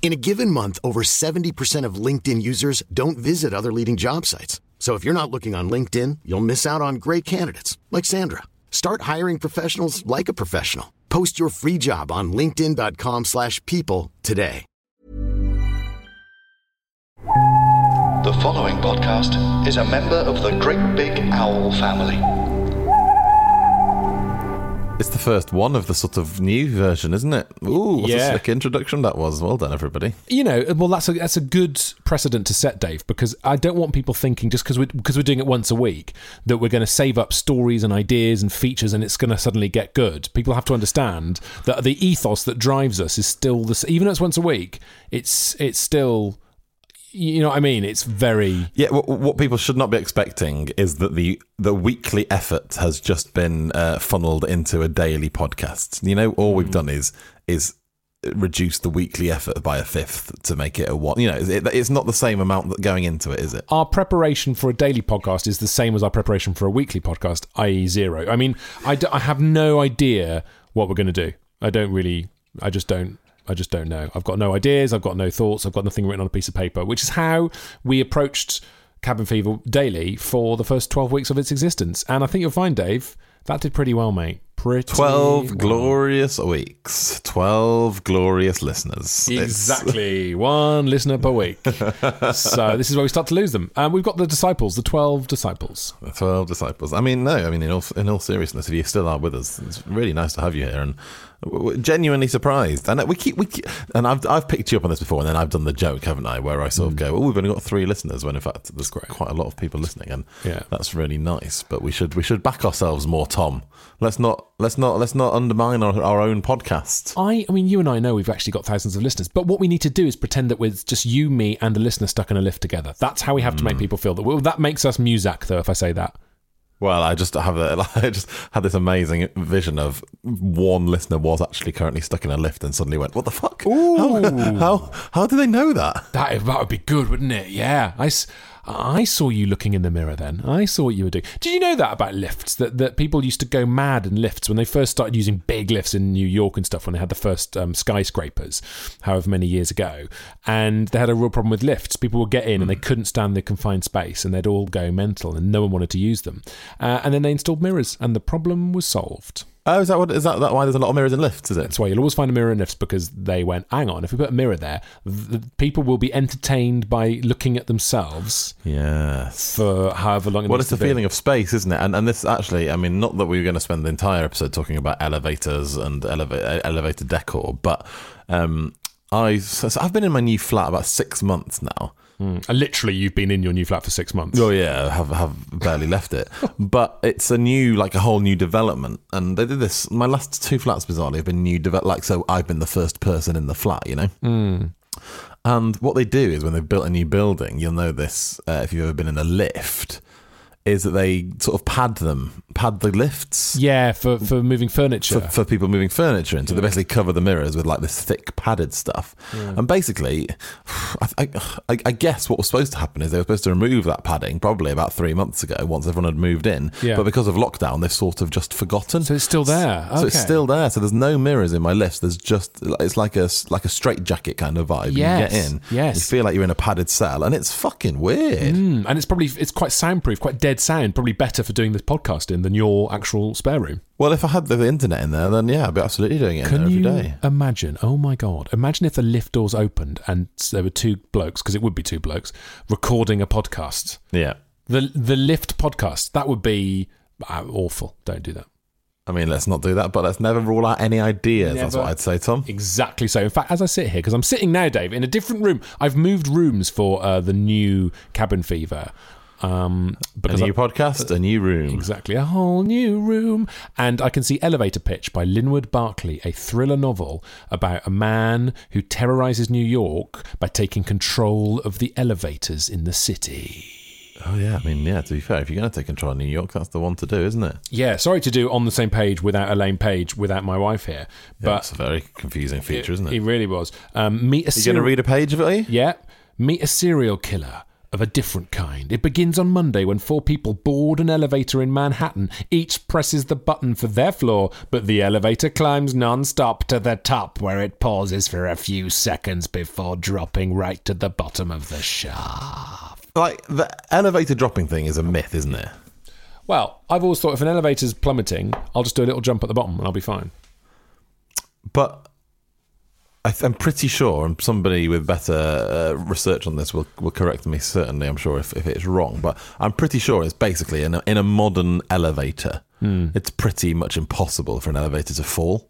In a given month, over 70% of LinkedIn users don't visit other leading job sites. So if you're not looking on LinkedIn, you'll miss out on great candidates like Sandra. Start hiring professionals like a professional. Post your free job on linkedin.com/people today. The following podcast is a member of the Great Big Owl family. It's the first one of the sort of new version, isn't it? Ooh, what a Yeah. slick introduction that was. Well done, everybody. You know, well, that's a that's a good precedent to set, Dave, because I don't want people thinking just because we're because we're doing it once a week that we're going to save up stories and ideas and features and it's going to suddenly get good. People have to understand that the ethos that drives us is still the even though it's once a week. It's it's still, you know what I mean. It's very Yeah, what, what people should not be expecting is that the the weekly effort has just been uh, funneled into a daily podcast. You know, all we've done is is reduce the weekly effort by a fifth to make it a one. You know, it, it's not the same amount that going into it, is it? our preparation for a daily podcast is the same as our preparation for a weekly podcast, i.e., zero. I mean, I, d- I have no idea what we're going to do. I don't really, I just don't. I just don't know. I've got no ideas. I've got no thoughts. I've got nothing written on a piece of paper, which is how we approached Cabin Fever daily for the first 12 weeks of its existence. And I think you'll find, Dave, that did pretty well, mate. Pretty 12 well. glorious weeks, 12 glorious listeners. Exactly. One listener per week. so this is where we start to lose them. And we've got the disciples, the 12 disciples. The Twelve disciples. I mean, no. I mean, in all in all seriousness, if you still are with us, it's really nice to have you here, and we're genuinely surprised. And uh, we keep we keep, and I've I've picked you up on this before, and then I've done the joke, haven't I? Where I sort of mm. go, "Oh, we've only got three listeners," when in fact there's quite a lot of people listening, and Yeah. that's really nice. But we should we should back ourselves more, Tom. Let's not let's not let's not undermine our, our own podcast. I, I mean, you and I know we've actually got thousands of listeners, but what we need to do is pretend that we're just you, me, and the listener stuck in a lift together. That's how we have to make hmm. people feel that. Well, that makes us Muzak, though, if I say that. Well, I just have a, I just had this amazing vision of one listener was actually currently stuck in a lift and suddenly went, "What the fuck? How, how how do they know that?" That that would be good, wouldn't it? Yeah, I, I saw you looking in the mirror. Then I saw what you were doing. Did you know that about lifts? That that people used to go mad in lifts when they first started using big lifts in New York and stuff. When they had the first um, skyscrapers, however many years ago, and they had a real problem with lifts. People would get in and they couldn't stand the confined space, and they'd all go mental, and no one wanted to use them. Uh, and then they installed mirrors, and the problem was solved. Oh, is that what is that, that why there's a lot of mirrors in lifts? Is it? That's why you'll always find a mirror in lifts because they went, hang on, if we put a mirror there, the people will be entertained by looking at themselves Yes. for however long it Well, it's the be. feeling of space, isn't it? And and this actually, I mean, not that we were going to spend the entire episode talking about elevators and eleva- elevator decor, but um, I so I've been in my new flat about six months now. Uh, Literally, you've been in your new flat for six months. Oh yeah, have have barely left it, but it's a new like a whole new development, and they did this. My last two flats, bizarrely, have been new develop. Like so, I've been the first person in the flat, you know. And what they do is when they've built a new building, you'll know this uh, if you've ever been in a lift, is that they sort of pad them, pad the lifts. Yeah, for, for moving furniture. For, for people moving furniture in, so they basically cover the mirrors with like this thick padded stuff, and basically, I, I, I- guess what was supposed to happen is they were supposed to remove that padding probably about three months ago once everyone had moved in, Yeah. but because of lockdown, they've sort of just forgotten. So it's still there. So it's still there. So there's no mirrors in my lifts. There's just it's like a like a straight jacket kind of vibe. Yes, You get in, yes. You feel like you're in a padded cell, and it's fucking weird. Mm, and it's probably it's quite soundproof, quite dead sound. Probably better for doing this podcast in than your actual spare room. Well, if I had the internet in there, then yeah, I'd be absolutely doing it in Can there every you day. imagine? Oh my god! Imagine if the lift doors opened and there were two blokes, because it would be two blokes recording a podcast. Yeah. The the lift podcast that would be uh, awful. Don't do that. I mean, let's not do that, but let's never rule out any ideas. That's what I'd say, Tom. Exactly so. In fact, as I sit here, because I'm sitting now, Dave, in a different room. I've moved rooms for uh, the new Cabin Fever. Um, A new I- podcast, a new room. Exactly, a whole new room. And I can see Elevator Pitch by Linwood Barclay, a thriller novel about a man who terrorizes New York by taking control of the elevators in the city. Oh yeah, I mean, yeah. To be fair, if you're going to take control of New York, that's the one to do, isn't it? Yeah, sorry to do on the same page without Elaine Paige, without my wife here. But it's a very confusing feature, isn't it? It really was. Um, meet a You're going to read a page of it, are you? Yeah. Meet a serial killer of a different kind. It begins on Monday when four people board an elevator in Manhattan. Each presses the button for their floor, but the elevator climbs non-stop to the top where it pauses for a few seconds before dropping right to the bottom of the shaft. Like the elevator dropping thing is a myth, isn't it? Well, I've always thought if an elevator's plummeting, I'll just do a little jump at the bottom and I'll be fine. But I th- I'm pretty sure, and somebody with better uh, research on this will, will correct me. Certainly, I'm sure if, if it's wrong, but I'm pretty sure it's basically in a, in a modern elevator. It's pretty much impossible for an elevator to fall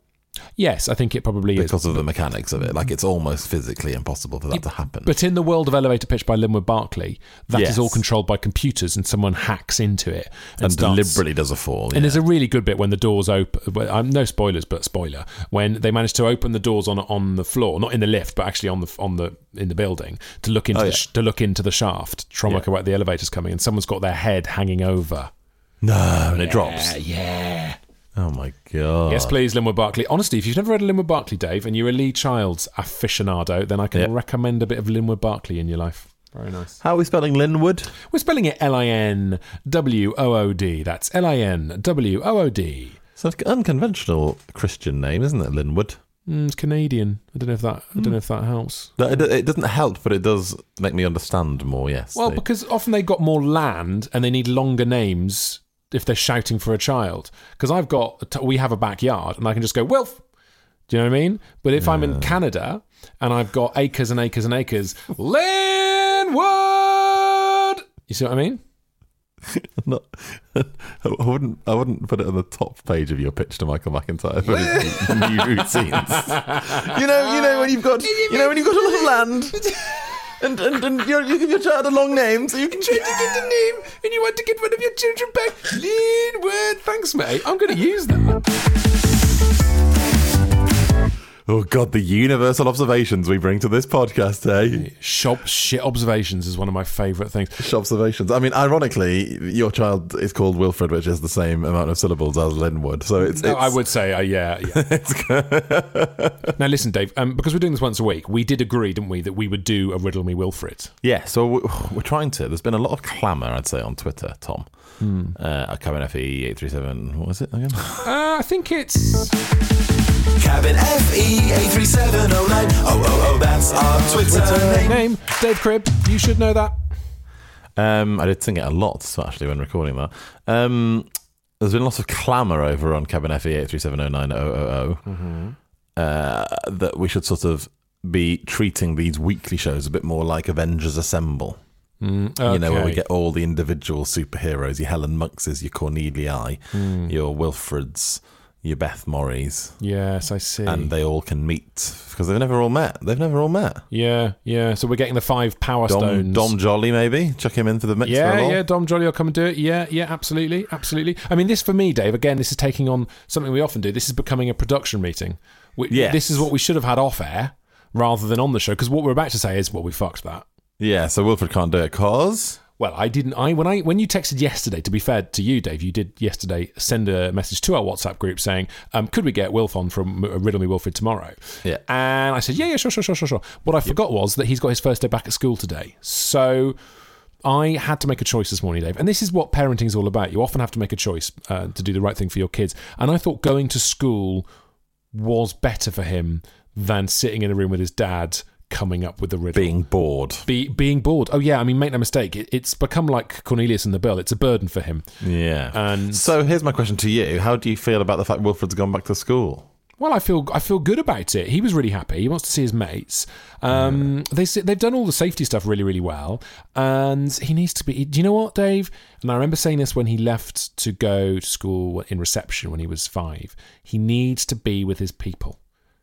Yes, I think it probably is. because of the mechanics of it. Like it's almost physically impossible for that to happen. But in the world of elevator pitch by Linwood Barclay, that is Yes. all controlled by computers, and someone hacks into it and, and starts- deliberately does a fall. And there's a really good bit when the doors open. Well, I'm no spoilers, but spoiler when they manage to open the doors on on the floor, not in the lift, but actually on the on the in the building to look into Oh, the yeah. sh- to look into the shaft, try and work Yeah. out where the elevator's coming, and someone's got their head hanging over. no, and it drops. Yeah. Oh my god. Yes, please, Linwood Barclay. Honestly, if you've never read a Linwood Barclay, Dave, and you're a Lee Childs aficionado, then I can Yeah. recommend a bit of Linwood Barclay in your life. Very nice. How are we spelling Linwood? We're spelling it L I N W O O D. That's L I N W O O D. So it's an unconventional Christian name, isn't it? Linwood. Mm, it's Canadian. I don't know if that. I don't know if that helps. It, it doesn't help, but it does make me understand more. Yes. Well, They- because often they've got more land and they need longer names if they're shouting for a child. Because I've got, we have a backyard and I can just go, Wilf. Do you know what I mean? But if I'm in Canada and I've got acres and acres and acres, Linwood. You see what I mean? not, I wouldn't. I wouldn't put it on the top page of your pitch to Michael McIntyre for his new routines. you know, you know when you've got, you know when you've got a lot of land, and and, and you give your child a long name, so you can change it into name. And you want to get one of your children back. Linwood. Thanks, mate. I'm going to use that. Oh God, the universal observations we bring to this podcast, eh? Shop shit observations is one of my favourite things. Shop observations. I mean, ironically, your child is called Wilfred, which is the same amount of syllables as Linwood. So it's. No, it's I would say, uh, yeah, yeah. now, listen, Dave, um, because we're doing this once a week, we did agree, didn't we, that we would do a Riddle Me Wilfred. Yeah, so we- we're trying to. There's been a lot of clamour, I'd say, on Twitter, Tom. Uh, at Cabin FE eight three seven. What was it again? Uh, I think it's. Cabin FE 83709. Oh, oh, oh, that's our Twitter name. Name Dave Cribb. You should know that. Um, I did sing it a lot actually when recording that. Um, there's been lots of clamour over on Cabin FE eight three seven oh nine oh oh oh that we should sort of be treating these weekly shows a bit more like Avengers Assemble. Mm, you know, where we get all the individual superheroes, your Helen Monkses, your Cornelia, hmm. your Wilfreds, your Beth Morris, Yes, I see. and they all can meet because they've never all met. They've never all met. yeah, yeah. So we're getting the five Power Dom, Stones. Dom Jolly, maybe chuck him into the mix. for yeah, yeah, Dom Jolly will come and do it. Yeah, yeah, absolutely, absolutely. I mean, this for me, Dave. Again, this is taking on something we often do. This is becoming a production meeting. We, Yes. This is what we should have had off air rather than on the show. Because what we're about to say is, well, we fucked that. Yeah, so Wilfred can't do it cause Well, I didn't. I when I when you texted yesterday. To be fair to you, Dave, you did yesterday send a message to our WhatsApp group saying, um, "Could we get Wilf on from uh, Riddle Me Wilfred tomorrow?" Yeah. and I said, "Yeah, yeah, sure, sure, sure, sure, sure." What I forgot was that he's got his first day back at school today, so. I had to make a choice this morning, Dave, and this is what parenting is all about. You often have to make a choice uh, to do the right thing for your kids, and I thought going to school was better for him than sitting in a room with his dad coming up with the riddle being bored. be, being bored. Oh yeah, I mean, make no mistake, it, it's become like Cornelius and the Bill. It's a burden for him. Yeah. And- so here's my question to you: How do you feel about the fact Wilfred's gone back to school? Well, I feel I feel good about it. He was really happy. He wants to see his mates. Um, They they've done all the safety stuff really really well, and he needs to be. Do you know what, Dave? And I remember saying this when he left to go to school in reception when he was five. He needs to be with his people.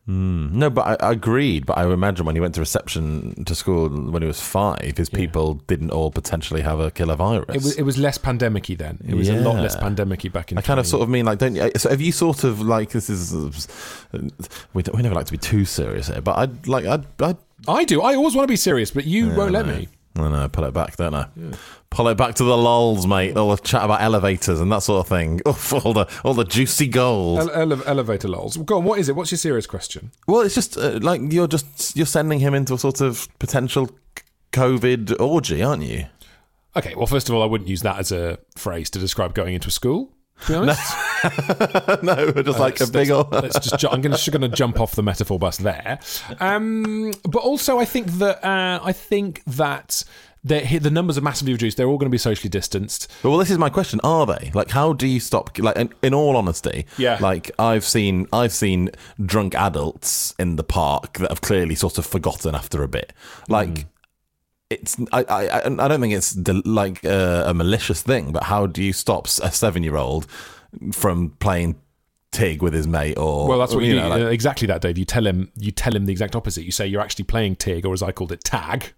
Hmm. No, but I, I agreed. But I imagine when he went to reception to school when he was five, his people didn't all potentially have a killer virus. It was it was less pandemic-y then. It was a lot less pandemic-y back in. I kind of sort of mean like, don't you? So have you sort of like this is we don't, we never like to be too serious here, but I'd like I'd, I'd I do. I always want to be serious, but you won't let me. I know, pull it back, don't I? Pull it back to the lols, mate. All the chat about elevators and that sort of thing. Oof, all the all the juicy gold. Ele- ele- elevator lols. Go on. What is it? What's your serious question? well, it's just uh, like you're just you're sending him into a sort of potential COVID orgy, aren't you? Okay. Well, first of all, I wouldn't use that as a phrase to describe going into a school. To be honest, no, just like a big old. let's just. Ju- I'm going to going to jump off the metaphor bus there. Um, but also, I think that uh, I think that the the numbers are massively reduced. They're all going to be socially distanced. Well, this is my question: Are they like? How do you stop? Like, in, in all honesty, Yeah. Like, I've seen, I've seen drunk adults in the park that have clearly sort of forgotten after a bit. Like, Mm. it's, I, I, I don't think it's like a, a malicious thing, but how do you stop a seven-year-old from playing tig with his mate? Or Well, that's what you, do. know, like- exactly that, Dave. You tell him. You tell him the exact opposite. You say you're actually playing TIG, or as I called it, tag.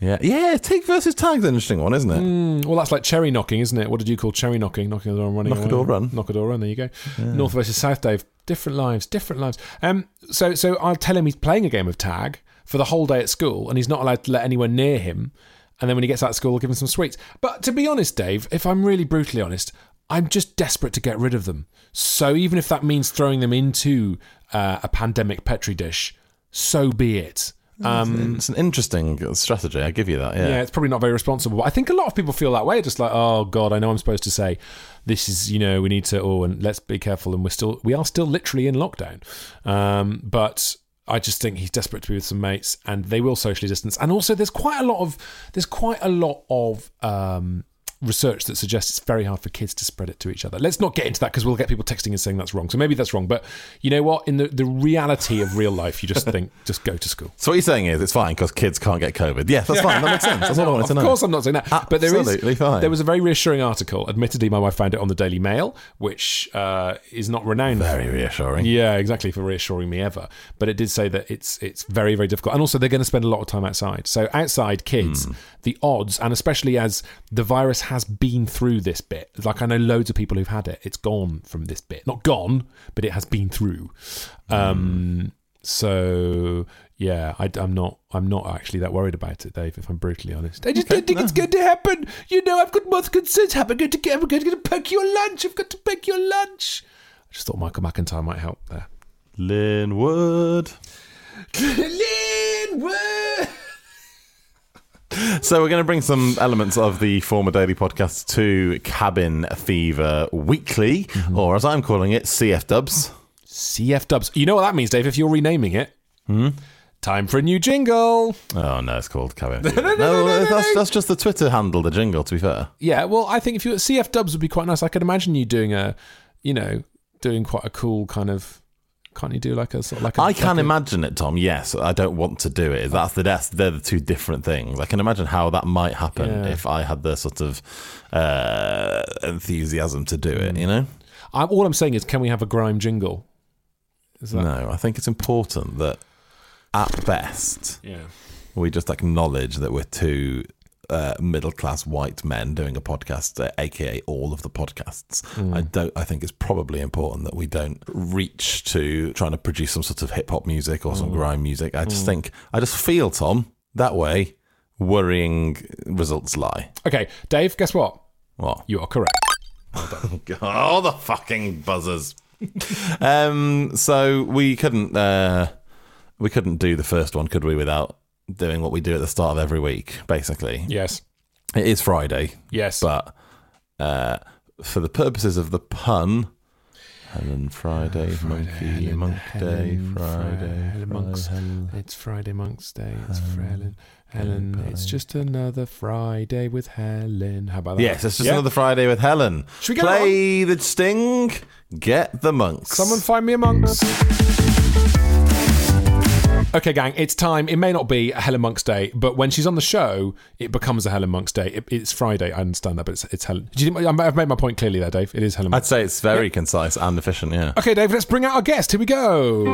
yeah, yeah. Tig versus tag's an interesting one, isn't it? Mm, well, that's like cherry knocking, isn't it? What did you call cherry knocking? Knocking the door and running Knock a door, run. Knock a door, run. There you go. North versus South, Dave. Different lives, different lives. Um, so, so I'll tell him he's playing a game of tag for the whole day at school, and he's not allowed to let anyone near him. And then when he gets out of school, I'll give him some sweets. But to be honest, Dave, if I'm really brutally honest, I'm just desperate to get rid of them. So even if that means throwing them into uh, a pandemic petri dish, so be it. Um, It's an interesting strategy. I give you that. yeah. Yeah. it's probably not very responsible. But I think a lot of people feel that way. Just like, oh god, I know I'm supposed to say this is, you know, we need to. Oh, and let's be careful. And we're still, we are still literally in lockdown. Um, but I just think he's desperate to be with some mates, and they will socially distance. And also, there's quite a lot of there's quite a lot of um, research that suggests it's very hard for kids to spread it to each other. Let's not get into that because we'll get people texting and saying that's wrong. So maybe that's wrong. But you know what? In the, the reality of real life, you just think just go to school. So what you're saying is it's fine because kids can't get COVID. Yes, that's fine. That makes sense. That's what I wanted to know. Of course, I'm not saying that. But there is fine. there was a very reassuring article. Admittedly, my wife found it on the Daily Mail, which uh, is not renowned. Very reassuring. Yeah, exactly for reassuring me ever. But it did say that it's it's very very difficult, and also they're going to spend a lot of time outside. So outside kids, Hmm. the odds, and especially as the virus has been through this bit, like I know loads of people who've had it. It's gone from this bit, not gone, but it has been through. Um, so yeah, I, am not. I'm not actually that worried about it, Dave. If I'm brutally honest, I just don't think it's going to happen. You know, I've got more concerns. I'm going to get. I'm going to pack your lunch. I've got to pack your lunch. I just thought Michael McIntyre might help there. Linwood. Linwood. So we're going to bring some elements of the former daily podcast to Cabin Fever Weekly, Mm-hmm. or as I'm calling it, CF Dubs. CF Dubs. You know what that means, Dave? If you're renaming it, time for a new jingle. Oh no, it's called Cabin Fever. no, that's, that's just the Twitter handle, the jingle. To be fair, Yeah, well, I think if you CF Dubs would be quite nice. I could imagine you doing a, you know, doing quite a cool kind of. Can't you do like a sort of like a, I can like a- imagine it, Tom. Yes, I don't want to do it. That's the that's, they're the two different things. I can imagine how that might happen Yeah. if I had the sort of uh, enthusiasm to do it. You know. I'm, all I'm saying is, can we have a grime jingle? That No, I think it's important that at best yeah? we just acknowledge that we're two uh, middle class white men doing a podcast, uh, aka all of the podcasts. I don't. I think it's probably important that we don't reach to trying to produce some sort of hip hop music or some grime music. I just think I just feel Tom that way. Worrying results lie. Okay, Dave. Guess what? What? You are correct. Oh, the fucking buzzers. um, so we couldn't uh, we couldn't do the first one, could we, without doing what we do at the start of every week, basically. Yes. It is Friday, Yes. but uh, for the purposes of the pun, Helen Friday, Monkey, Monk Day, Friday, Helen Monks. Friday. It's Friday Monks Day. It's Helen. Helen. It's just another Friday with Helen. How about that? Yes, it's just another Friday with Helen. Should we get Play the sting, get the monks. Someone find me a monks. Okay, gang, it's time. It may not be a Helen Monk's day, but when she's on the show, it becomes a Helen Monk's day. It, it's Friday. I understand that, but it's, it's Helen. Do you think, I've made my point clearly there, Dave. It is Helen. I'd Monk. say it's very concise and efficient. Yeah. Okay, Dave, let's bring out our guest. Here we go.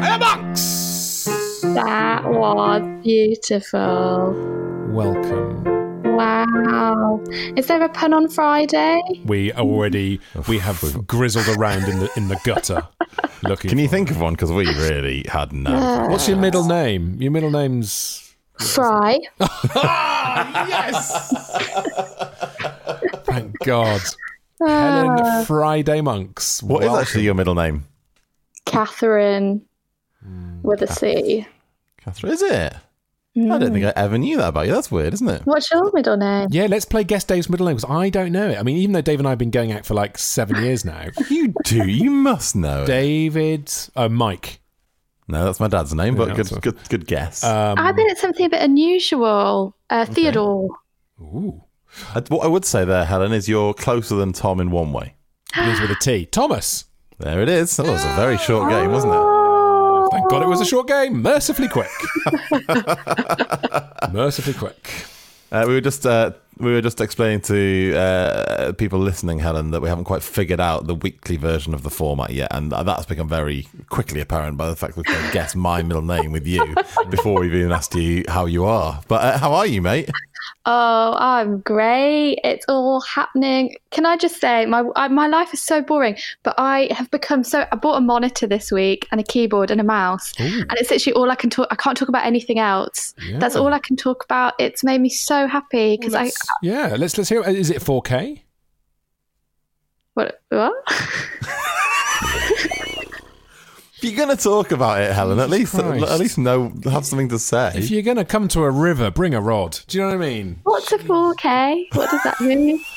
Hello Monks That was beautiful. Welcome. Wow. Is there a pun on Friday? We already we have grizzled around in the in the gutter looking. Can you think of one? Because we really had no. What's your middle name? Your middle name's Fry. Yes. Thank God. Helen ah. Friday Monks. What is Welcome. actually your middle name? Catherine with a C. Catherine, is it? I don't think I ever knew that about you. That's weird, isn't it? What's your middle name? Yeah, let's play guess Dave's middle name because I don't know it. I mean, even though Dave and I have been going out for like seven years now. You do. You must know it. David, uh, Mike. No, that's my dad's name, but Yeah, good, that's good, good guess. Um, I bet it's something a bit unusual. Uh, Theodore. ooh, I- what I would say there, Helen, is you're closer than Tom in one way. begins with a T. Thomas. There it is. That was a very short game, wasn't it? Thank God it was a short game. Mercifully quick. Mercifully quick. Uh, we were just uh, we were just explaining to uh, people listening, Helen, that we haven't quite figured out the weekly version of the format yet, and that's become very quickly apparent by the fact that we can guess my middle name with you before we've even asked you how you are. But uh, how are you, mate? Oh, I'm great. It's all happening. Can I just say, my I, my life is so boring, but I have become so. I bought a monitor this week and a keyboard and a mouse, and it's literally all I can talk. I can't talk about anything else. That's all I can talk about. It's made me so happy because I. Let's- yeah, let's let's hear. Is it 4K? What? What? If you're going to talk about it, Helen, at least Christ. at least know have something to say. If you're going to come to a river, bring a rod. Do you know what I mean? What's a 4K? What does that mean?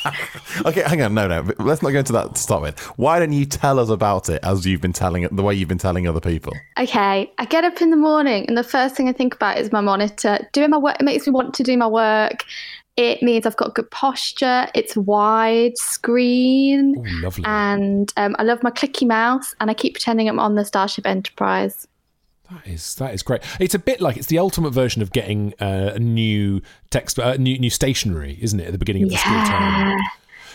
Okay, hang on, no, no, let's not go into that to start with. Why don't you tell us about it as you've been telling it, the way you've been telling other people? Okay, I get up in the morning and the first thing I think about is my monitor. Doing my work, it makes me want to do my work. It means I've got good posture. It's wide screen. Oh, lovely. And um, I love my clicky mouse, and I keep pretending I'm on the Starship Enterprise. That is that is great. It's a bit like it's the ultimate version of getting uh, a new text, uh, new new stationery, isn't it? At the beginning of the school term.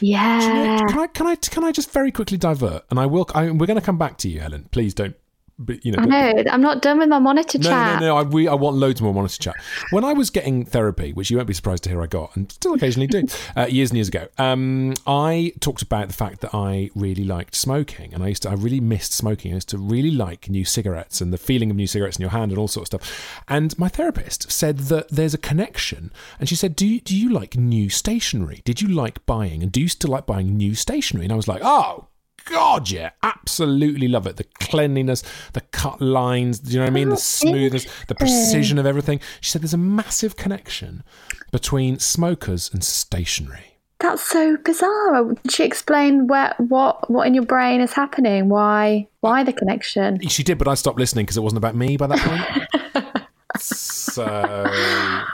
Yeah, yeah. Can I can I can I just very quickly divert? And I will. I, we're going to come back to you, Helen. Please don't. But, you know, I don't- know. I'm not done with my monitor No, chat. no, no. I, we, I want loads more monitor chat. When I was getting therapy, which you won't be surprised to hear I got, and still occasionally do, uh, years and years ago, um, I talked about the fact that I really liked smoking, and I used to, I really missed smoking. I used to really like new cigarettes and the feeling of new cigarettes in your hand and all sorts of stuff. And my therapist said that there's a connection, and she said, "Do you, do you like new stationery? Did you like buying, and do you still like buying new stationery?" And I was like, "Oh." God, yeah, absolutely love it. The cleanliness, the cut lines, do you know what I mean? The oh, smoothness, the precision of everything. She said there's a massive connection between smokers and stationery. That's so bizarre. Did she explain where, what, what in your brain is happening? Why, why the connection? She did, but I stopped listening because it wasn't about me by that point. so,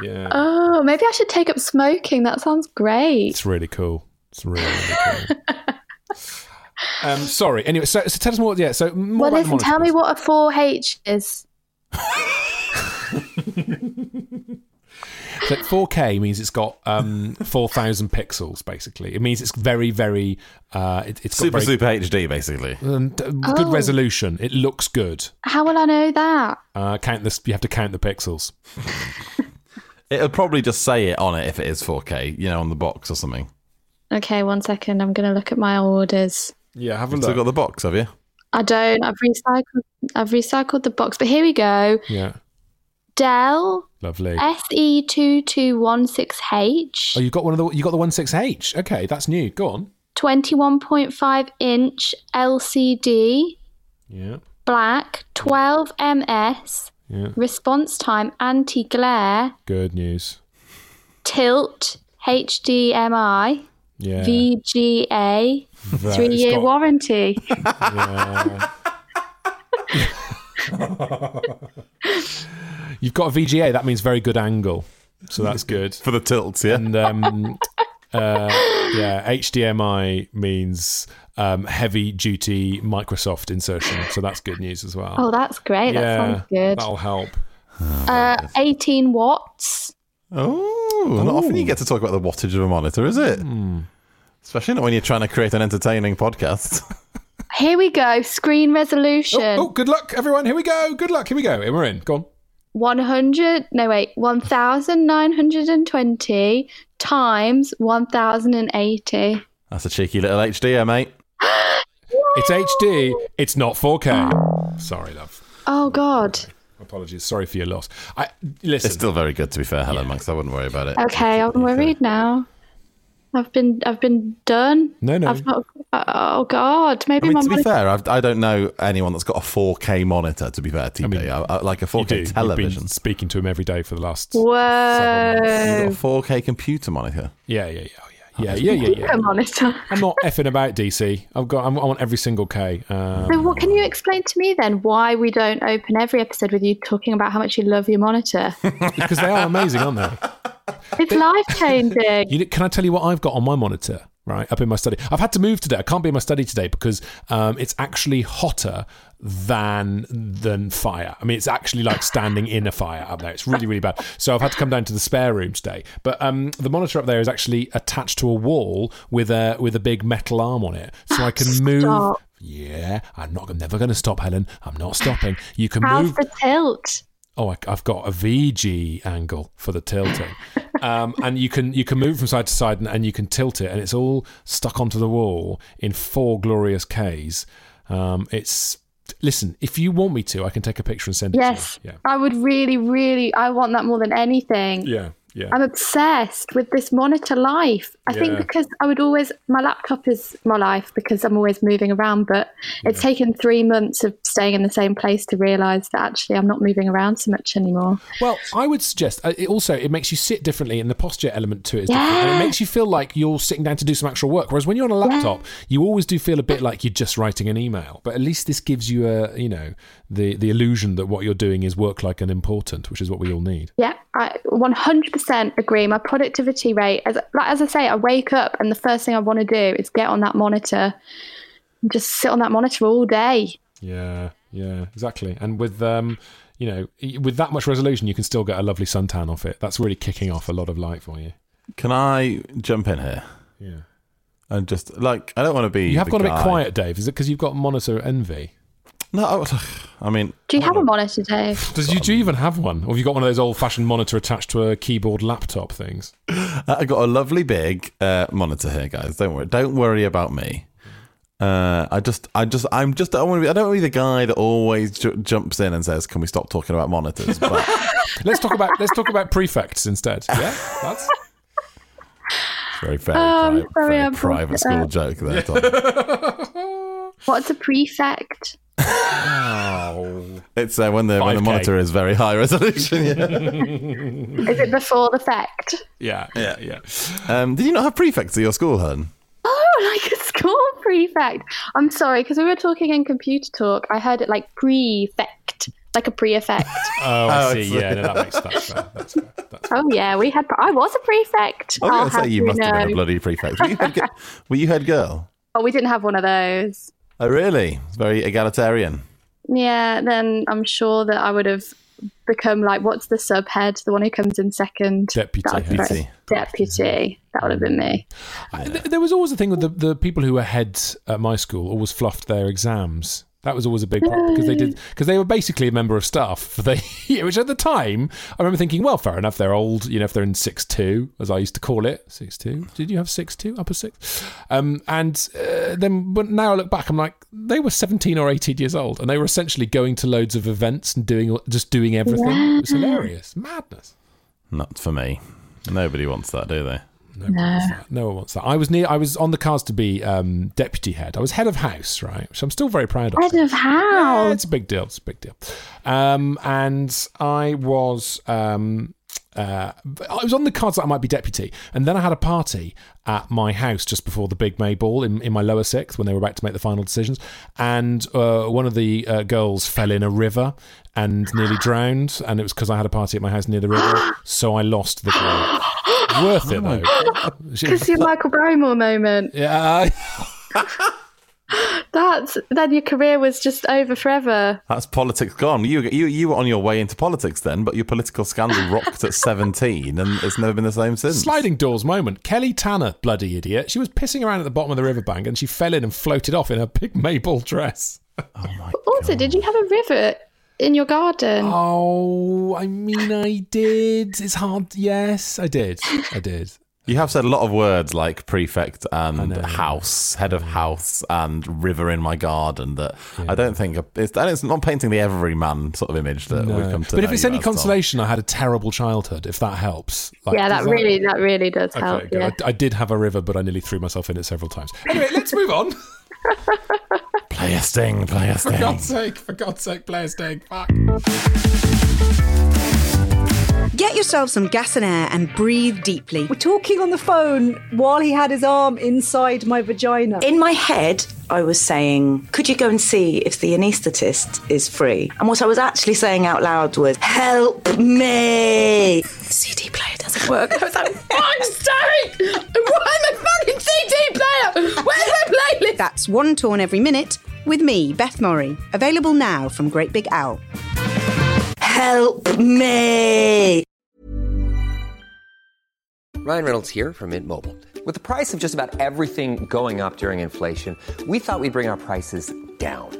yeah. Oh, maybe I should take up smoking. That sounds great. It's really cool. It's really, really cool. Um, sorry. Anyway, so, so tell us more. Yeah. So more Well, listen, tell me what a 4H is. So 4K means it's got um, 4,000 pixels. Basically, it means it's very, very. Uh, it, it's got Super, very, super HD, basically. um, d- good Oh. resolution. It looks good. How will I know that? Uh, count this. You have to count the pixels. It'll probably just say it on it if it is 4K, you know, on the box or something. Okay, one second. I'm going to look at my orders. Yeah, have a You've still got the box, have you? I don't. I've recycled. I've recycled the box, but here we go. Yeah, Dell lovely. SE two two one six H, Oh, you got one of the. You got the one six H. Okay, that's new. Go on. twenty one point five inch LCD, Yeah, black, twelve ms, yeah. response time anti glare, Good news. tilt HDMI, Yeah. VGA, That- Three year got- warranty. You've got a VGA. That means very good angle. So that's good. For the tilts, yeah? And um, Uh, yeah, HDMI means um, heavy duty Microsoft insertion, so that's good news as well. Oh, that's great. That yeah, sounds good. that'll help. Uh, 18 watts. Oh, not often you get to talk about the wattage of a monitor, is it? Hmm. Especially not when you're trying to create an entertaining podcast. Here we go. Screen resolution. Oh, oh, good luck, everyone. Here we go. Good luck. Here we go. We're in. Go on. 100 no wait 1920 times 1080 That's a cheeky little HDR, mate. It's HD. It's not 4K. Sorry, love. oh god Apologies. Sorry for your loss. I listen. It's still very good, to be fair, Helen Monks. I wouldn't worry about it. okay i'm worried now i've been i've been done No, no. i've not uh, oh god maybe I mean, my to be fair, I've, I don't know anyone that's got a 4K monitor. To be fair, TP, mean, I, I, like a 4K do. You've television. been speaking to him every day for the last. You've whoa got a 4K computer monitor. Yeah, yeah, yeah, yeah, yeah, yeah, yeah, yeah. a monitor I'm not effing about DC. I've got. I'm, I want every single K. Um, so what can you explain to me then why we don't open every episode with you talking about how much you love your monitor because they are amazing, aren't they? it's life changing You can I tell you what I've got on my monitor? Right up in my study. I've had to move today. I can't be in my study today because um, it's actually hotter than than fire. I mean, it's actually like standing in a fire up there. It's really really bad. So I've had to come down to the spare room today. But um, the monitor up there is actually attached to a wall with a with a big metal arm on it, so I can move. Stop. Yeah, I'm not. I'm never going to stop, Helen. I'm not stopping. You can how's move. the tilt Oh, I, I've got a VG angle for the tilting, um, and you can you can move from side to side and, and you can tilt it, and it's all stuck onto the wall in four glorious Ks. Um, it's listen. If you want me to, I can take a picture and send it Yes, to you. I would really, really. I want that more than anything. Yeah, yeah, yeah. I'm obsessed with this monitor life. I think because I would always, my laptop is my life because I'm always moving around, but it's taken three months of staying in the same place to realize that actually I'm not moving around so much anymore. Well, I would suggest uh, it also it makes you sit differently, and the posture element to it is different, and it makes you feel like you're sitting down to do some actual work. Whereas when you're on a laptop, you always do feel a bit like you're just writing an email. But at least this gives you a you know the the illusion that what you're doing is work like and important, which is what we all need. Yeah, I 100% agree. My productivity rate, as, like, as I say, I wake up and the first thing I want to do is get on that monitor and just sit on that monitor all day. Yeah, yeah, exactly. And with um, you know, with that much resolution, you can still get a lovely suntan off it. That's really kicking off a lot of light for you. Can I jump in here Yeah. and just like I don't want to be. You have the got a bit quiet, Dave. Is it because you've got monitor envy? No, I, I mean, Do you have a monitor, Dave? Does you, do you even have one, or have you got one of those old-fashioned monitor attached to a keyboard laptop things? I got a lovely big uh, monitor here, guys. Don't worry. Don't worry about me. Uh, I just, I just, I'm just, I don't want to be, I don't want to be the guy that always ju- jumps in and says, "Can we stop talking about monitors?" But Let's talk about let's talk about prefects instead. Yeah, that's very, very, Um, pri- very private talking school joke there. Tom. What's a prefect? It's uh, when the when the 5K. monitor is very high resolution. Yeah. Is it before the fact? yeah, yeah, yeah. um, did you not have prefects at your school, Helen? Oh, like a school prefect. I'm sorry, because we were talking in computer talk. I heard it like prefect, like a pre-effect. Oh, I Oh, see. Yeah, no, that makes that's fair. That's fair. That's fair. oh yeah, we had. I was a prefect. I was I'll going to say you you must have been a bloody prefect. Were you head, were you head girl? Oh, we didn't have one of those. Oh, really? It's very egalitarian. Yeah, then I'm sure that I would have become like, what's the subhead? The one who comes in second. Deputy That would be head. great. Deputy. That would have been me. I- there was always a thing with the, the people who were heads at my school always fluffed their exams. That was always a big problem because they did because they were basically a member of staff for the year, which at the time I remember thinking, well, fair enough, they're old, you know, if they're in six two, as I used to call it, six two. Did you have six two, upper six? Um, and uh, then, but now I look back, I'm like, they were seventeen or eighteen years old, and they were essentially going to loads of events and doing just doing everything. It was hilarious, madness. Not for me. Nobody wants that, do they? No, one wants that. No one wants that. I was near. I was on the cards to be um, deputy head. I was head of house, right? Which I'm still very proud of. Head of Yeah, it's a big deal. It's a big deal. Um, and I was. Um, uh, I was on the cards that I might be deputy, and then I had a party at my house just before the big May ball in, in my lower sixth when they were about to make the final decisions. And uh, one of the uh, girls fell in a river and nearly drowned, and it was because I had a party at my house near the river, so I lost the game. Was worth it oh though. Because your Michael Barrymore moment. yeah, That's then your career was just over forever. That's politics gone. You, you you were on your way into politics then, but your political scandal rocked at 17 and it's never been the same since. sliding doors moment. Kelly Tanner, bloody idiot. She was pissing around at the bottom of the riverbank and she fell in and floated off in her big maple dress. Oh my! But also, did you have a river in your garden? Oh, I mean, I did. It's hard. Yes, I did. I did. You have said a lot of words like prefect and house, head of house, and river in my garden. That I don't think it's, and it's not painting the everyman sort of image that we've come to. But if it's any as, Tom. consolation, I had a terrible childhood. If that helps. Like, yeah, that does really, that really does help. Okay, good. Yeah. I, I did have a river, but I nearly threw myself in it several times. Anyway, let's move on. play a sting, play a sting. For. God's sake, for God's sake, play a sting. Fuck. Get yourself some gas and air and breathe deeply. We're talking on the phone while he had his arm inside my vagina. In my head, I was saying, could you go and see if the anaesthetist is free? And what I was actually saying out loud was, help me! CD player doesn't work. I was like, fuck's sake! Why my fucking CD player? Where's my playlist? That's one torn every minute with me, Beth Murray. Available now from Great Big Owl. Help me! Ryan Reynolds here from Mint Mobile. With the price of just about everything going up during inflation, we thought we'd bring our prices down.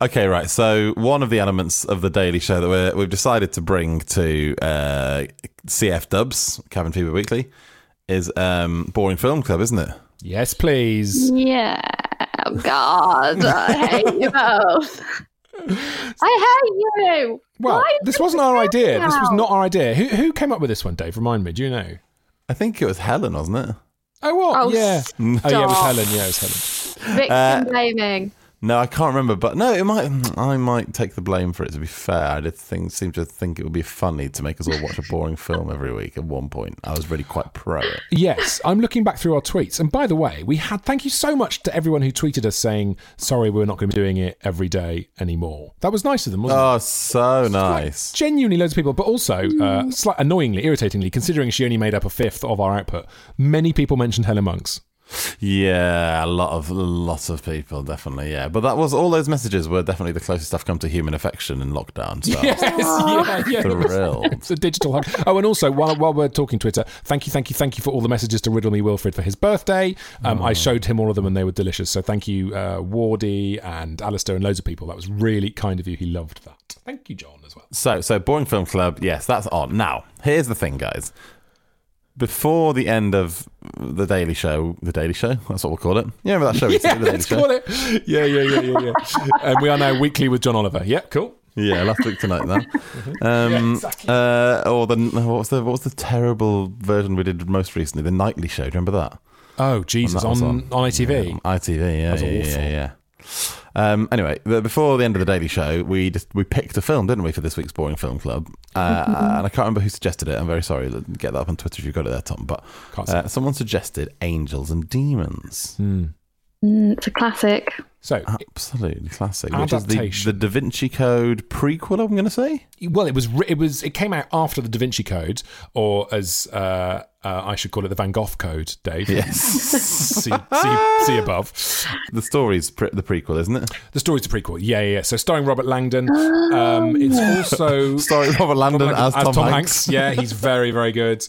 Okay, right. So one of the elements of the Daily Show that we're, we've decided to bring to uh, CF Dubs, Cabin Fever Weekly, is um, Boring Film Club, isn't it? Yes, please. Yeah. Oh, God, I hate you both. I hate you. Well, Why this wasn't our say idea. This was not our idea. Who, who came up with this one, Dave? Remind me. Do you know? I think it was Helen, wasn't it? Oh, what? Oh, yeah. Oh, yeah, it was. Helen. Yeah, it was Helen. Victim Uh, blaming. No, I can't remember, but no, it might. I might take the blame for it. To be fair, I did think, seem to think it would be funny to make us all watch a boring film every week. At one point, I was really quite pro it. Yes, I'm looking back through our tweets. And by the way, we had thank you so much to everyone who tweeted us saying, sorry, we're not going to be doing it every day anymore. That was nice of them, wasn't it? Oh, so nice. Genuinely loads of people, but also, uh, slight, annoyingly, irritatingly, considering she only made up a fifth of our output, many people mentioned Helen Monks. Yeah, a lot of lots of people, definitely. Yeah, but that was all those messages were definitely the closest I've come to human affection in lockdown. So Yes, yeah, yeah. thrilled. It's a digital hug. Oh, and also, while, while we're talking Twitter, thank you, thank you, thank you for all the messages to Riddle Me Wilfred for his birthday. Um, I showed him all of them and they were delicious. So thank you, uh, Wardy and Alistair and loads of people. That was really kind of you. He loved that. Thank you, John, as well. So, so boring film club. Yes, that's on. Now, here's the thing, guys. Before the end of the Daily Show, the Daily Show, that's what we'll call it. Yeah, that show? Yeah, let's Show? call it. Yeah, yeah, yeah, yeah, yeah. and we are now weekly with John Oliver. Yeah, cool. Yeah, last week tonight then. Um, uh, or the what was the what was the terrible version we did most recently? The nightly show. Do you remember that? Oh, Jesus, was on, on ITV. Yeah, ITV. Yeah, yeah, awful. yeah, yeah. Um, anyway, the, before the end of the Daily Show, we just we picked a film, didn't we, for this week's Boring Film Club? Uh, and I can't remember who suggested it. I'm very sorry. Get that up on Twitter if you've got it there, Tom. But uh, someone suggested Angels and Demons. Mm, it's a classic. So, Absolutely classic. Which is the, the Da Vinci Code prequel, I'm going to say. well, it was it was it came out after the Da Vinci Code, or as uh, uh, I should call it, the Van Gogh Code. Dave, Yes. see, see, see above. The story's pre- the prequel, isn't it? The story's the prequel. Yeah, yeah, yeah. So starring Robert Langdon. Um, it's also Starring Robert Langdon as Tom Hanks. Yeah, he's very, very good.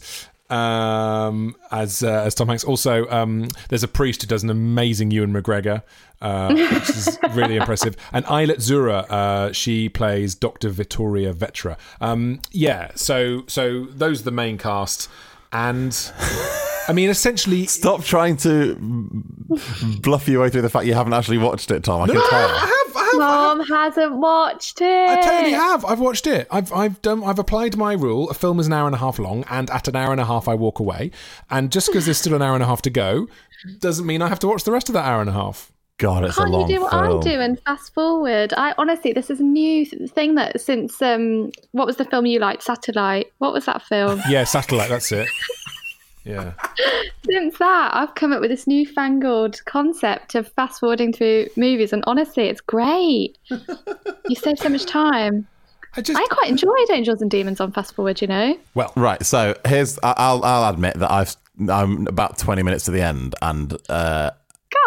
um, as uh, as Tom Hanks. Also, um, there's a priest who does an amazing Ewan McGregor, uh, which is really impressive. And Ayelet Zurer, uh, she plays Dr. Vittoria Vetra. Um, yeah, so so those are the main cast, and I mean, essentially, Stop trying to bluff your way through the fact you haven't actually watched it, Tom. I can No, tell. I have, I have, Tom hasn't watched it. I totally have. I've watched it. I've I've done. I've applied my rule. A film is an hour and a half long, and at an hour and a half, I walk away. And just because there's still an hour and a half to go, doesn't mean I have to watch the rest of that hour and a half. God, it's Can't you do what I do and fast forward? I honestly, this is a new thing that since um, what was the film you liked, Satellite? What was that film? Yeah, satellite. That's it. Yeah. Since that, I've come up with this newfangled concept of fast forwarding through movies, and honestly, it's great. you save so much time. I just, I quite enjoyed Angels and Demons on fast forward. You know, Well, Right, so here's I- I'll I'll admit that I've I'm about twenty minutes to the end, and uh,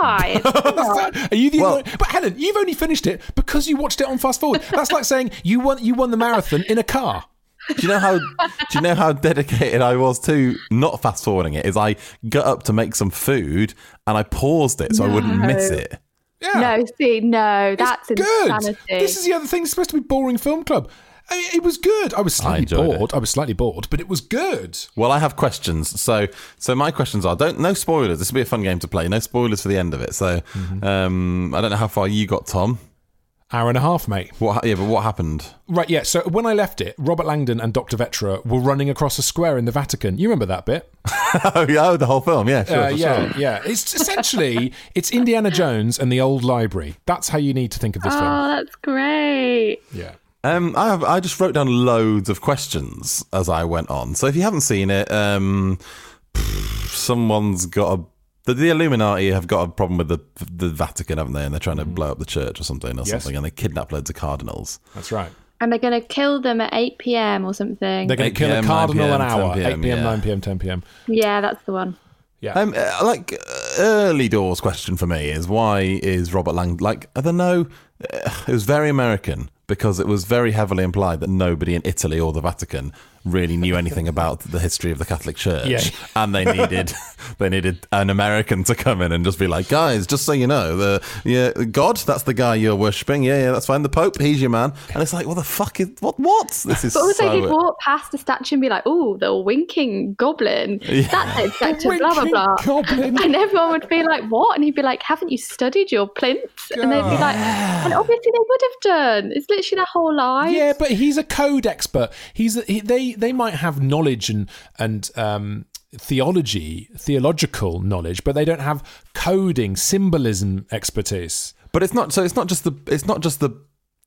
guys. Are you the only, but Helen, you've only finished it because you watched it on fast forward. That's like saying you won you won the marathon in a car. do you know how do you know how dedicated I was to not fast forwarding it? Is I got up to make some food and I paused it so I wouldn't miss it. Yeah. No, see, no, that's good. insanity. This is the other thing. It's supposed to be boring film club. I mean, it was good. I was slightly enjoyed bored. I was slightly bored, but it was good. Well, I have questions. So, so my questions are: don't no spoilers. This will be a fun game to play. No spoilers for the end of it. So, Mm-hmm. um, I don't know how far you got, Tom. Hour and a half, mate. What? Yeah, but what happened? Right, yeah. So when I left it, Robert Langdon and Dr. Vetra were running across a square in the Vatican. You remember that bit? oh, yeah, oh, the whole film. Yeah, sure, Uh, yeah, sure. yeah. It's essentially it's Indiana Jones and the old library. That's how you need to think of this film. Oh, that's great. Yeah. Um, I have. I just wrote down loads of questions as I went on. So if you haven't seen it, um, pff, someone's got a. The, the Illuminati have got a problem with the the Vatican, haven't they? And they're trying to blow up the church or something, or Yes. something, and they kidnap loads of cardinals. That's right. And they're going to kill them at 8 p.m. or something. They're going to kill a cardinal 9 an hour. 10 8 p.m., yeah. 9 p.m., 10 p.m. yeah, that's the one. Yeah. Um, uh, like uh, early doors question for me is why is Robert Lang like I don't know. uh, It was very American because it was very heavily implied that nobody in Italy or the Vatican really knew anything about the history of the Catholic Church, Yeah. and they needed they needed an American to come in and just be like, guys, just so you know, the yeah, God, that's the guy you're worshiping. Yeah, yeah, that's fine. The Pope, he's your man. And it's like, what the fuck is what? What? This is But also, so. he'd walk past the statue and be like, "Oh, the winking goblin. Yeah. That's Inspector blah blah blah." goblin. And everyone would be like, "What?" And he'd be like, "Haven't you studied your plinths?" And they'd be like, "And obviously they would have done. It's literally their whole life." Yeah, but he's a code expert. He's a, he, they they might have knowledge and and um, theology, theological knowledge, but they don't have coding, symbolism expertise. But it's not. So it's not just the. It's not just the.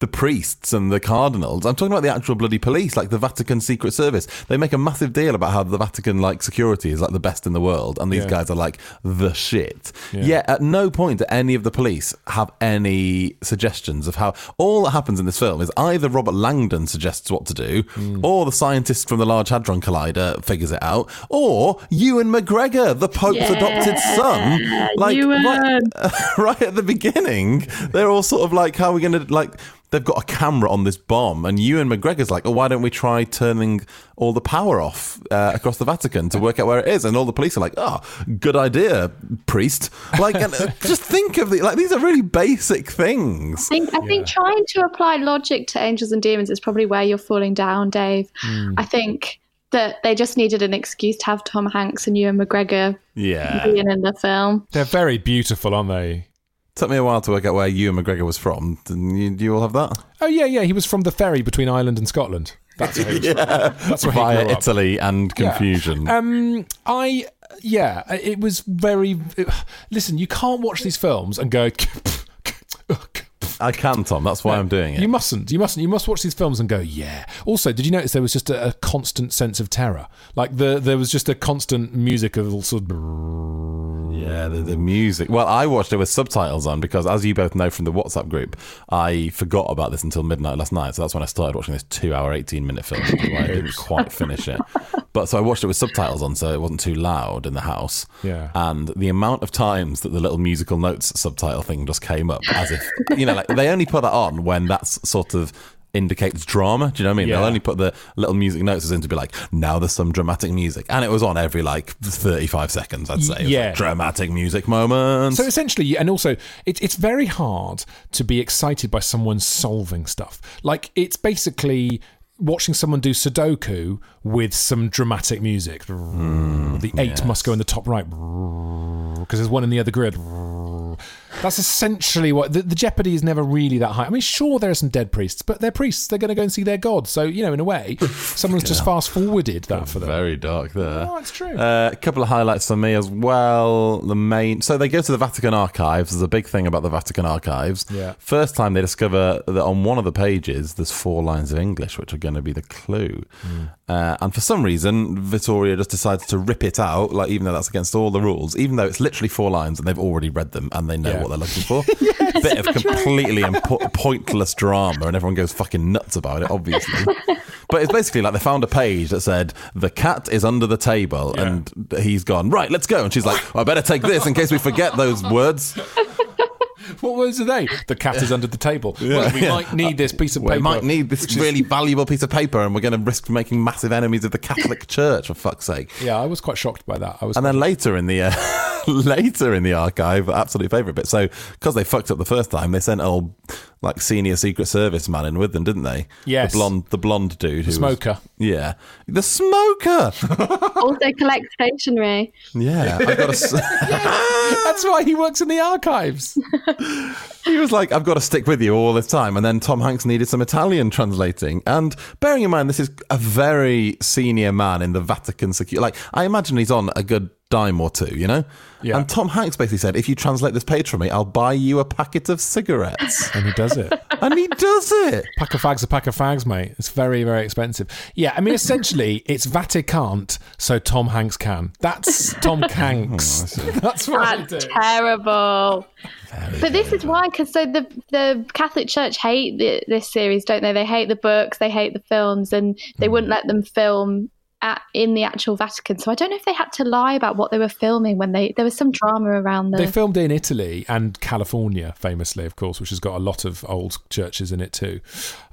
The priests and the cardinals. I'm talking about the actual bloody police, like the Vatican Secret Service. They make a massive deal about how the Vatican like security is like the best in the world, and these Yeah. guys are like the shit. Yeah. Yet at no point do any of the police have any suggestions of how. All that happens in this film is either Robert Langdon suggests what to do, Hmm. or the scientist from the Large Hadron Collider figures it out, or Ewan McGregor, the Pope's adopted son, like Ewan. right, right at the beginning, they're all sort of like, how are we going to, like, they've got a camera on this bomb, and Ewan McGregor's like, oh, why don't we try turning all the power off uh, across the Vatican to work out where it is? And all the police are like, oh, good idea, priest. Like, and, uh, just think of the, like, these are really basic things. I think, I think trying to apply logic to Angels and Demons is probably where you're falling down, Dave. Hmm. I think that they just needed an excuse to have Tom Hanks and Ewan McGregor Yeah. being in the film. They're very beautiful, aren't they? Took me a while to work out where Ewan McGregor was from. Didn't you, do you all have that? Oh yeah, yeah. He was from the ferry between Ireland and Scotland. That's where he was from. That's where he Via grew up. Italy and Yeah. confusion. Um, I yeah, it was very. listen, you can't watch these films and go. I can't, Tom. That's why I'm doing it. You mustn't. You mustn't. You must watch these films and go, yeah. Also, did you notice there was just a, a constant sense of terror? Like the there was just a constant music of all sort of. Yeah, the, the music. Well, I watched it with subtitles on because, as you both know from the WhatsApp group, I forgot about this until midnight last night. So that's when I started watching this two-hour, eighteen-minute film. I didn't quite finish it, but so I watched it with subtitles on, so it wasn't too loud in the house. Yeah. And the amount of times that the little musical notes subtitle thing just came up, as if you know, like they only put that on when that's sort of indicates drama. Do you know what I mean? Yeah. They'll only put the little music notes in to be like, now there's some dramatic music. And it was on every like 35 seconds, I'd say. Yeah. like, dramatic music moments. So essentially, and also, it, it's very hard to be excited by someone solving stuff. Like, it's basically watching someone do Sudoku with some dramatic music. the eight must go in the top right because there's one in the other grid. That's essentially what the, the jeopardy is never really that high. I mean, sure, there are some dead priests, but they're priests. They're going to go and see their god. So you know, in a way, someone's just fast forwarded that for them. Very dark there. Oh, it's true. Uh, a couple of highlights for me as well. The main, so they go to the Vatican archives. There's a big thing about the Vatican archives. Yeah. First time they discover that on one of the pages there's four lines of English, which are going to be the clue. Hmm. Uh, and for some reason, Vittoria just decides to rip it out, like even though that's against all the rules, even though it's literally four lines and they've already read them and they know Yeah. what they're looking for. Bit of completely impo- pointless drama, and everyone goes fucking nuts about it, obviously. but it's basically like they found a page that said the cat is under the table, and he's gone right. Let's go, and she's like, I better take this in case we forget those words. What words are they? The cat is under the table. well, we yeah. might need this piece of paper. We might need this is- really valuable piece of paper, and we're going to risk making massive enemies of the Catholic Church for fuck's sake. Yeah, I was quite shocked by that. I was. And then later in the uh, later in the archive, absolute favorite bit. So because they fucked up the first time, they sent old like senior Secret Service man in with them, didn't they? Yes. the blonde, the blonde dude, who The was- smoker. yeah, the smoker. also collect stationery. yeah, I got to. That's why he works in the archives. He was like, I've got to stick with you all the time. And then Tom Hanks needed some Italian translating. And bearing in mind, this is a very senior man in the Vatican security. Like, I imagine he's on a good dime or two, you know? Yeah. And Tom Hanks basically said, if you translate this page for me, I'll buy you a packet of cigarettes. And he does it. and he does it. Pack of fags, a pack of fags, mate. It's very, very expensive. Yeah, I mean, essentially, it's Vatican, so Tom Hanks can. That's Tom oh, Hanks. That's what he That's did. terrible. but this is why, because so the the Catholic Church hate the, this series, don't they? They hate the books, they hate the films, and they hmm. wouldn't let them film at, in the actual Vatican. So I don't know if they had to lie about what they were filming when they there was some drama around the. They filmed in Italy and California, famously, of course, which has got a lot of old churches in it too.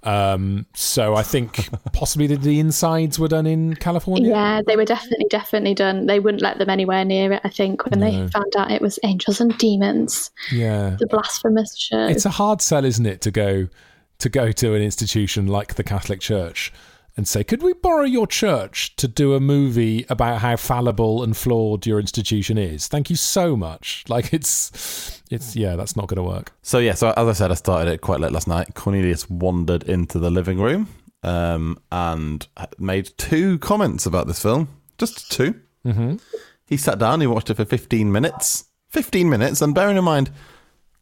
Um, so I think possibly the, the insides were done in California. yeah, they were definitely, definitely done. They wouldn't let them anywhere near it. I think when No. they found out it was angels and demons, Yeah. the blasphemous church. It's a hard sell, isn't it, to go to go to an institution like the Catholic Church and say, "Could we borrow your church to do a movie about how fallible and flawed your institution is?" Thank you so much. Like it's it's yeah, that's not going to work. So, yeah, so as I said, I started it quite late last night. Cornelius wandered into the living room um, and made two comments about this film. Just 2 Mm-hmm. He sat down, he watched it for 15 minutes. 15 minutes, and bearing in mind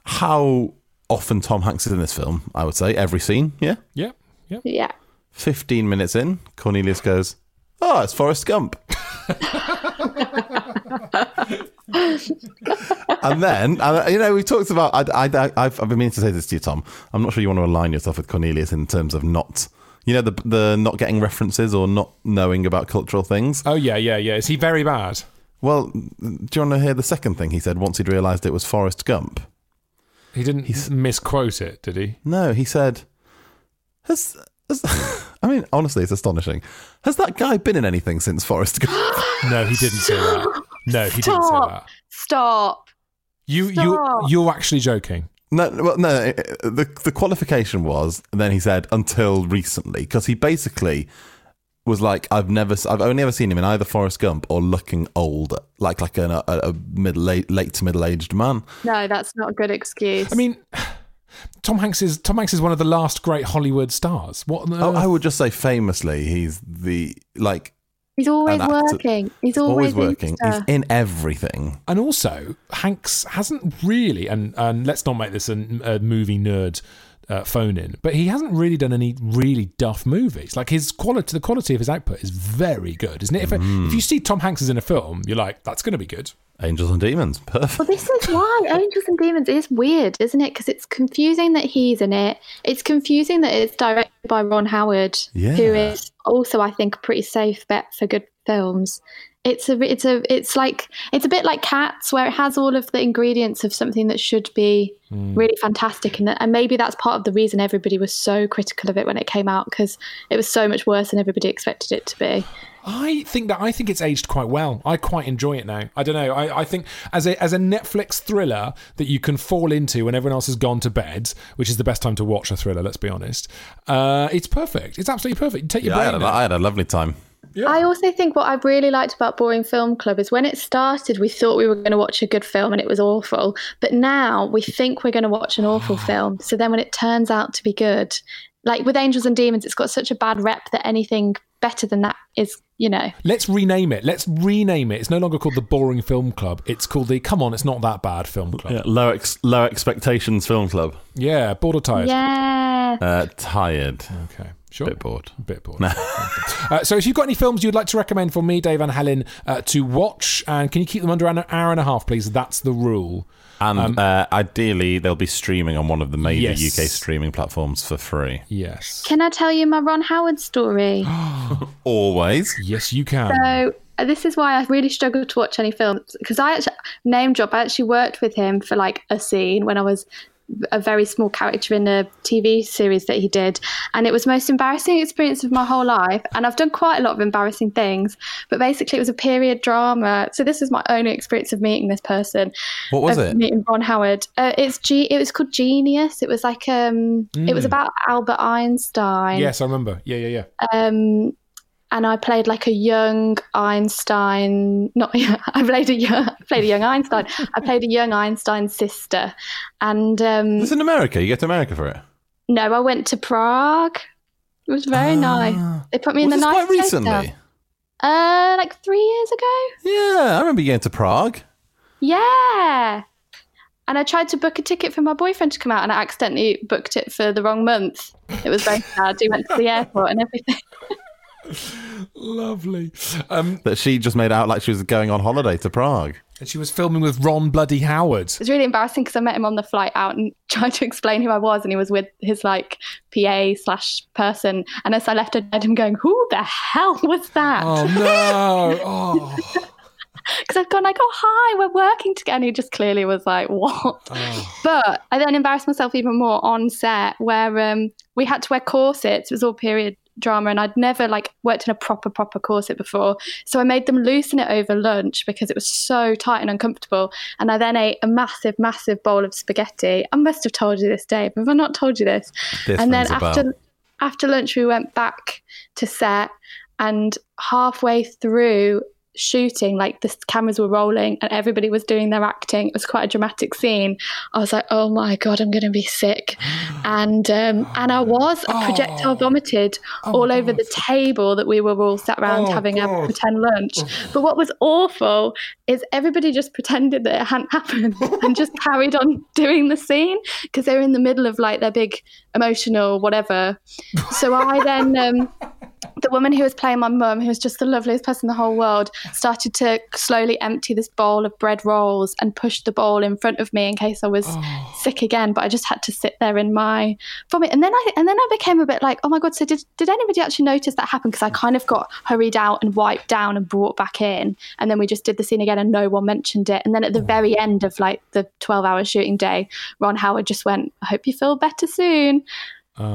how often Tom Hanks is in this film, I would say, every scene, yeah? Yeah, yeah. yeah. 15 minutes in, Cornelius goes, Oh, it's Forrest Gump. and then, and, uh, you know, we talked about, I, I, I've, I've been meaning to say this to you, Tom. I'm not sure you want to align yourself with Cornelius in terms of not, you know, the, the not getting references or not knowing about cultural things. Oh yeah, yeah, yeah. Is he very bad? Well, do you want to hear the second thing he said once he'd realised it was Forrest Gump? He didn't misquote it, did he? No, he said, has I mean, honestly, it's astonishing. Has that guy been in anything since Forrest Gump? No, he didn't say that. No, he didn't say Stop. that. Stop. You you Stop. you're actually joking. No, well, no. Uh, the the qualification was, and then he said until recently, because he basically was like, I've never, I've only ever seen him in either Forrest Gump or looking old, like like a, a, a middle late, late to middle aged man. No, that's not a good excuse. I mean, Tom Hanks is Tom Hanks is one of the last great Hollywood stars. What? On Oh. I would just say famously, he's the like he's always working. He's always, always working. in He's in everything. And also, Hanks hasn't really, and, and let's not make this a, a movie nerd uh, phone in, but he hasn't really done any really duff movies. Like his quality, the quality of his output is very good, isn't it? If, Mm. if you see Tom Hanks is in a film, you're like, that's going to be good. Angels and Demons, perfect. Well, this is why Angels and Demons is weird, isn't it? Because it's confusing that he's in it. It's confusing that it's directed by Ron Howard, Yeah. who is also, I think, a pretty safe bet for good films. It's a it's a it's like it's a bit like cats where it has all of the ingredients of something that should be Mm. really fantastic and, and maybe that's part of the reason everybody was so critical of it when it came out because it was so much worse than everybody expected it to be I think that I think it's aged quite well. I quite enjoy it now. I don't know. I, I think as a as a Netflix thriller that you can fall into when everyone else has gone to bed, which is the best time to watch a thriller. Let's be honest. Uh, it's perfect. It's absolutely perfect. You take your Yeah, I, had brain. a, out. I had a lovely time. I also think what I really liked about Boring Film Club is when it started, we thought we were going to watch a good film and it was awful. But now we think we're going to watch an awful film. So then when it turns out to be good, like with Angels and Demons, it's got such a bad rep that anything better than that is, you know. Let's rename it. Let's rename it. It's no longer called the Boring Film Club. It's called the Come On, It's Not That Bad Film Club. Yeah, low ex- low expectations film club. Yeah, bored or tired? Yeah. Uh, tired. Okay, sure. Bit bored. bit bored. Uh, so, if you've got any films you'd like to recommend for me, Dave and Helen, uh, to watch, and can you keep them under an hour and a half, please? That's the rule. And uh, ideally, they'll be streaming on one of the major Yes. UK streaming platforms for free. Yes. Can I tell you my Ron Howard story? Always. Yes, you can. So uh, this is why I really struggle to watch any films because I actually name drop. I actually worked with him for like a scene when I was a very small character in a TV series that he did, and it was the most embarrassing experience of my whole life. And I've done quite a lot of embarrassing things, but basically it was a period drama. So this is my only experience of meeting this person. What was it? Meeting Ron Howard. Uh, it's G. It was called Genius. It was like um. It was Mm. about Albert Einstein. Yes, I remember. Yeah, yeah, yeah. Um, and I played like a young Einstein. Not I played a young I played a young Einstein. I played a young Einstein sister, and um, It's in America. You get to America for it. no, I went to Prague. It was very nice. They put me in the nice quite recently? hotel. Uh, like three years ago. Yeah, I remember you going to Prague. Yeah. And I tried to book a ticket for my boyfriend to come out, and I accidentally booked it for the wrong month. It was very sad. We went to the airport and everything. Lovely. Um, That she just made out like she was going on holiday to Prague. and she was filming with Ron Bloody Howard. It was really embarrassing because I met him on the flight out and tried to explain who I was, and he was with his like PA slash person. And as I left, I heard him going, "Who the hell was that?" Oh no! Oh. Because I'd gone like, "Oh hi, we're working together," and he just clearly was like, "What?" But I then embarrassed myself even more on set where um, we had to wear corsets. It was all period drama, and I'd never like worked in a proper proper corset before. So I made them loosen it over lunch because it was so tight and uncomfortable. And I then ate a massive, massive bowl of spaghetti. I must have told you this, Dave. Have I not told you this? This and then rings a bell. after after lunch, we went back to set, and halfway through shooting like the cameras were rolling and everybody was doing their acting it was quite a dramatic scene. I was like oh my god i'm gonna be sick. And um and i was I projectile vomited all over the table that we were all sat around Oh, having God. a pretend lunch. But what was awful is everybody just pretended that it hadn't happened and just carried on doing the scene because they were in the middle of like their big emotional whatever. So i then um the woman who was playing my mum, who was just the loveliest person in the whole world, started to slowly empty this bowl of bread rolls and push the bowl in front of me in case I was oh. sick again. But I just had to sit there in my vomit, and then I and then I became a bit like, oh my god! So did did anybody actually notice that happen? Because I kind of got hurried out and wiped down and brought back in, and then we just did the scene again, and no one mentioned it. And then at the very end of like the twelve hour shooting day, Ron Howard just went, "I hope you feel better soon."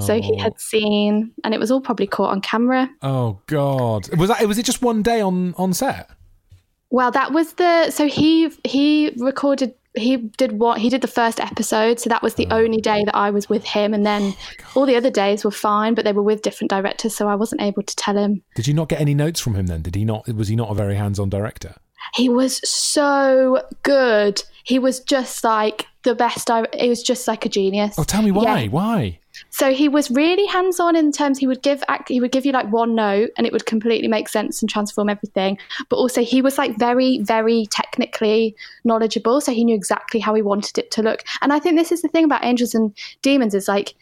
So he Oh. had seen, and it was all probably caught on camera. Oh God! Was that? Was it just one day on on set? Well, that was the so he he recorded he did what he did the first episode, so that was the only day that I was with him, and then all the other days were fine, but they were with different directors, so I wasn't able to tell him. Did you not get any notes from him then? Did he not? Was he not a very hands on director? He was so good. He was just like the best. Di- he was just like a genius. Oh, tell me why? Yeah. Why? So he was really hands on in terms he would give act, he would give you like one note and it would completely make sense and transform everything. But also he was like very very technically knowledgeable, so he knew exactly how he wanted it to look. And I think this is the thing about Angels and Demons is like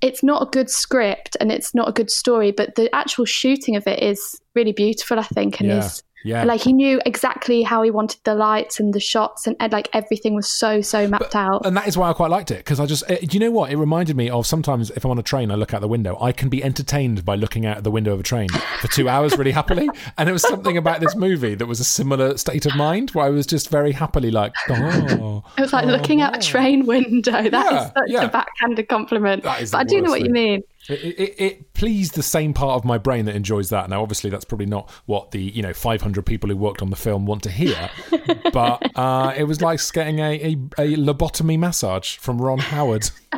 it's not a good script and it's not a good story, but the actual shooting of it is really beautiful. I think and Yeah. is Yeah. Like he knew exactly how he wanted the lights and the shots and, like everything was so so mapped out. And that is why I quite liked it because I just, eh, do you know what? It reminded me of sometimes if I'm on a train, I look out the window. I can be entertained by looking out the window of a train for two hours really happily. And it was something about this movie that was a similar state of mind where I was just very happily like, oh. It was like looking out a train window. That is Yeah, such yeah. a backhanded compliment. That is but I do know what you mean. It, it, it pleased the same part of my brain that enjoys that. Now, obviously, that's probably not what the you know 500 people who worked on the film want to hear, but uh, it was like getting a, a, a lobotomy massage from Ron Howard.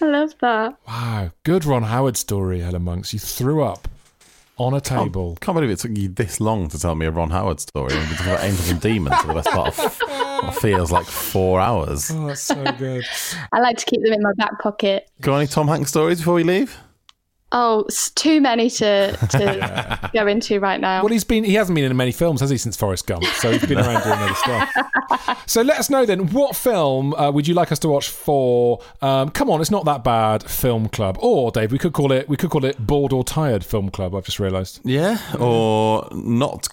I love that. Wow, good Ron Howard story, Helen Monks. You threw up on a table. Can't believe it took you this long to tell me a Ron Howard story. We've been talking about angels and demons for the best part of what feels like four hours. Oh, that's so good. I like to keep them in my back pocket. Got any Tom Hanks stories before we leave? Oh, it's too many to, to go into right now. Well, he's been he hasn't been in many films, has he, since Forrest Gump? So he's been around doing other stuff. So let us know then, what film uh, would you like us to watch for? Um, come on, it's not that bad. Film club, or Dave, we could call it we could call it bored or tired film club. I've just realised. Yeah, or not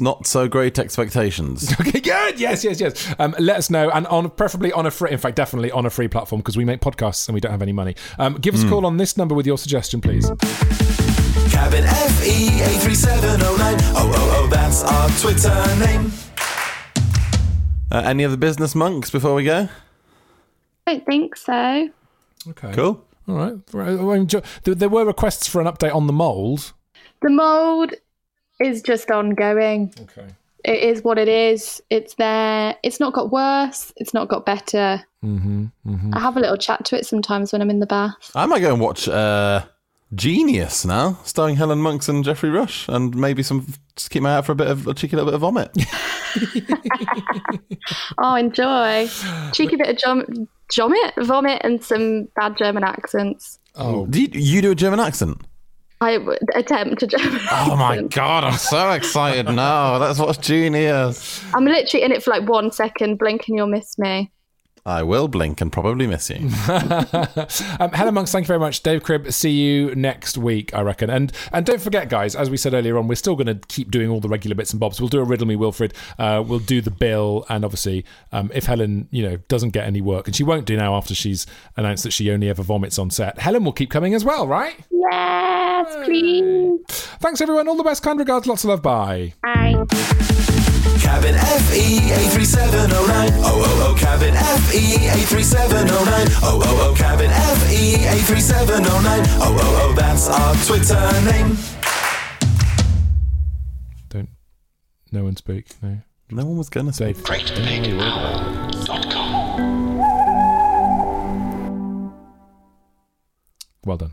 not so great expectations. Okay, good. Yes, yes, yes. Um, let us know, and on preferably on a free, in fact, definitely on a free platform because we make podcasts and we don't have any money. Um, give us a Hmm. call on this number with your suggestion, please. Cabin FE 83709. Oh, oh, oh, that's our Twitter name. Uh, any other business monks before we go? I don't think so. Okay. Cool. All right. Right, well, enjoy- There there were requests for an update on the mold. The mold is just ongoing. Okay. It is what it is. It's there. It's not got worse. It's not got better. Mm-hmm. mm-hmm. I have a little chat to it sometimes when I'm in the bath. I might go and watch uh, Genius now, starring Helen Monks and Geoffrey Rush, and maybe some. Just keep my eye out for a bit of a cheeky little bit of vomit. Oh, enjoy. Cheeky bit of jom- jomit, vomit, and some bad German accents. Oh, do you, you do a German accent? I would attempt to German Oh my god, I'm so excited now. Let's watch Genius. I'm literally in it for like one second. Blink and you'll miss me. I will blink and probably miss you. um, Helen Monks, thank you very much. Dave Cribb, see you next week, I reckon. And and don't forget, guys, as we said earlier on, we're still going to keep doing all the regular bits and bobs. We'll do a riddle me, Wilfred. Uh, we'll do the bill, and obviously, um, if Helen, you know, doesn't get any work, and she won't do now after she's announced that she only ever vomits on set, Helen will keep coming as well, right? Yes, please. Thanks, everyone. All the best. Kind regards. Lots of love. Bye. Bye. Cabin FE 83709. Oh, oh, oh, Cabin FE 83709. Oh, oh, oh, Cabin FE 83709. Oh, oh, oh, that's our Twitter name. Don't. No one speak. No. No one was going to say. Well done.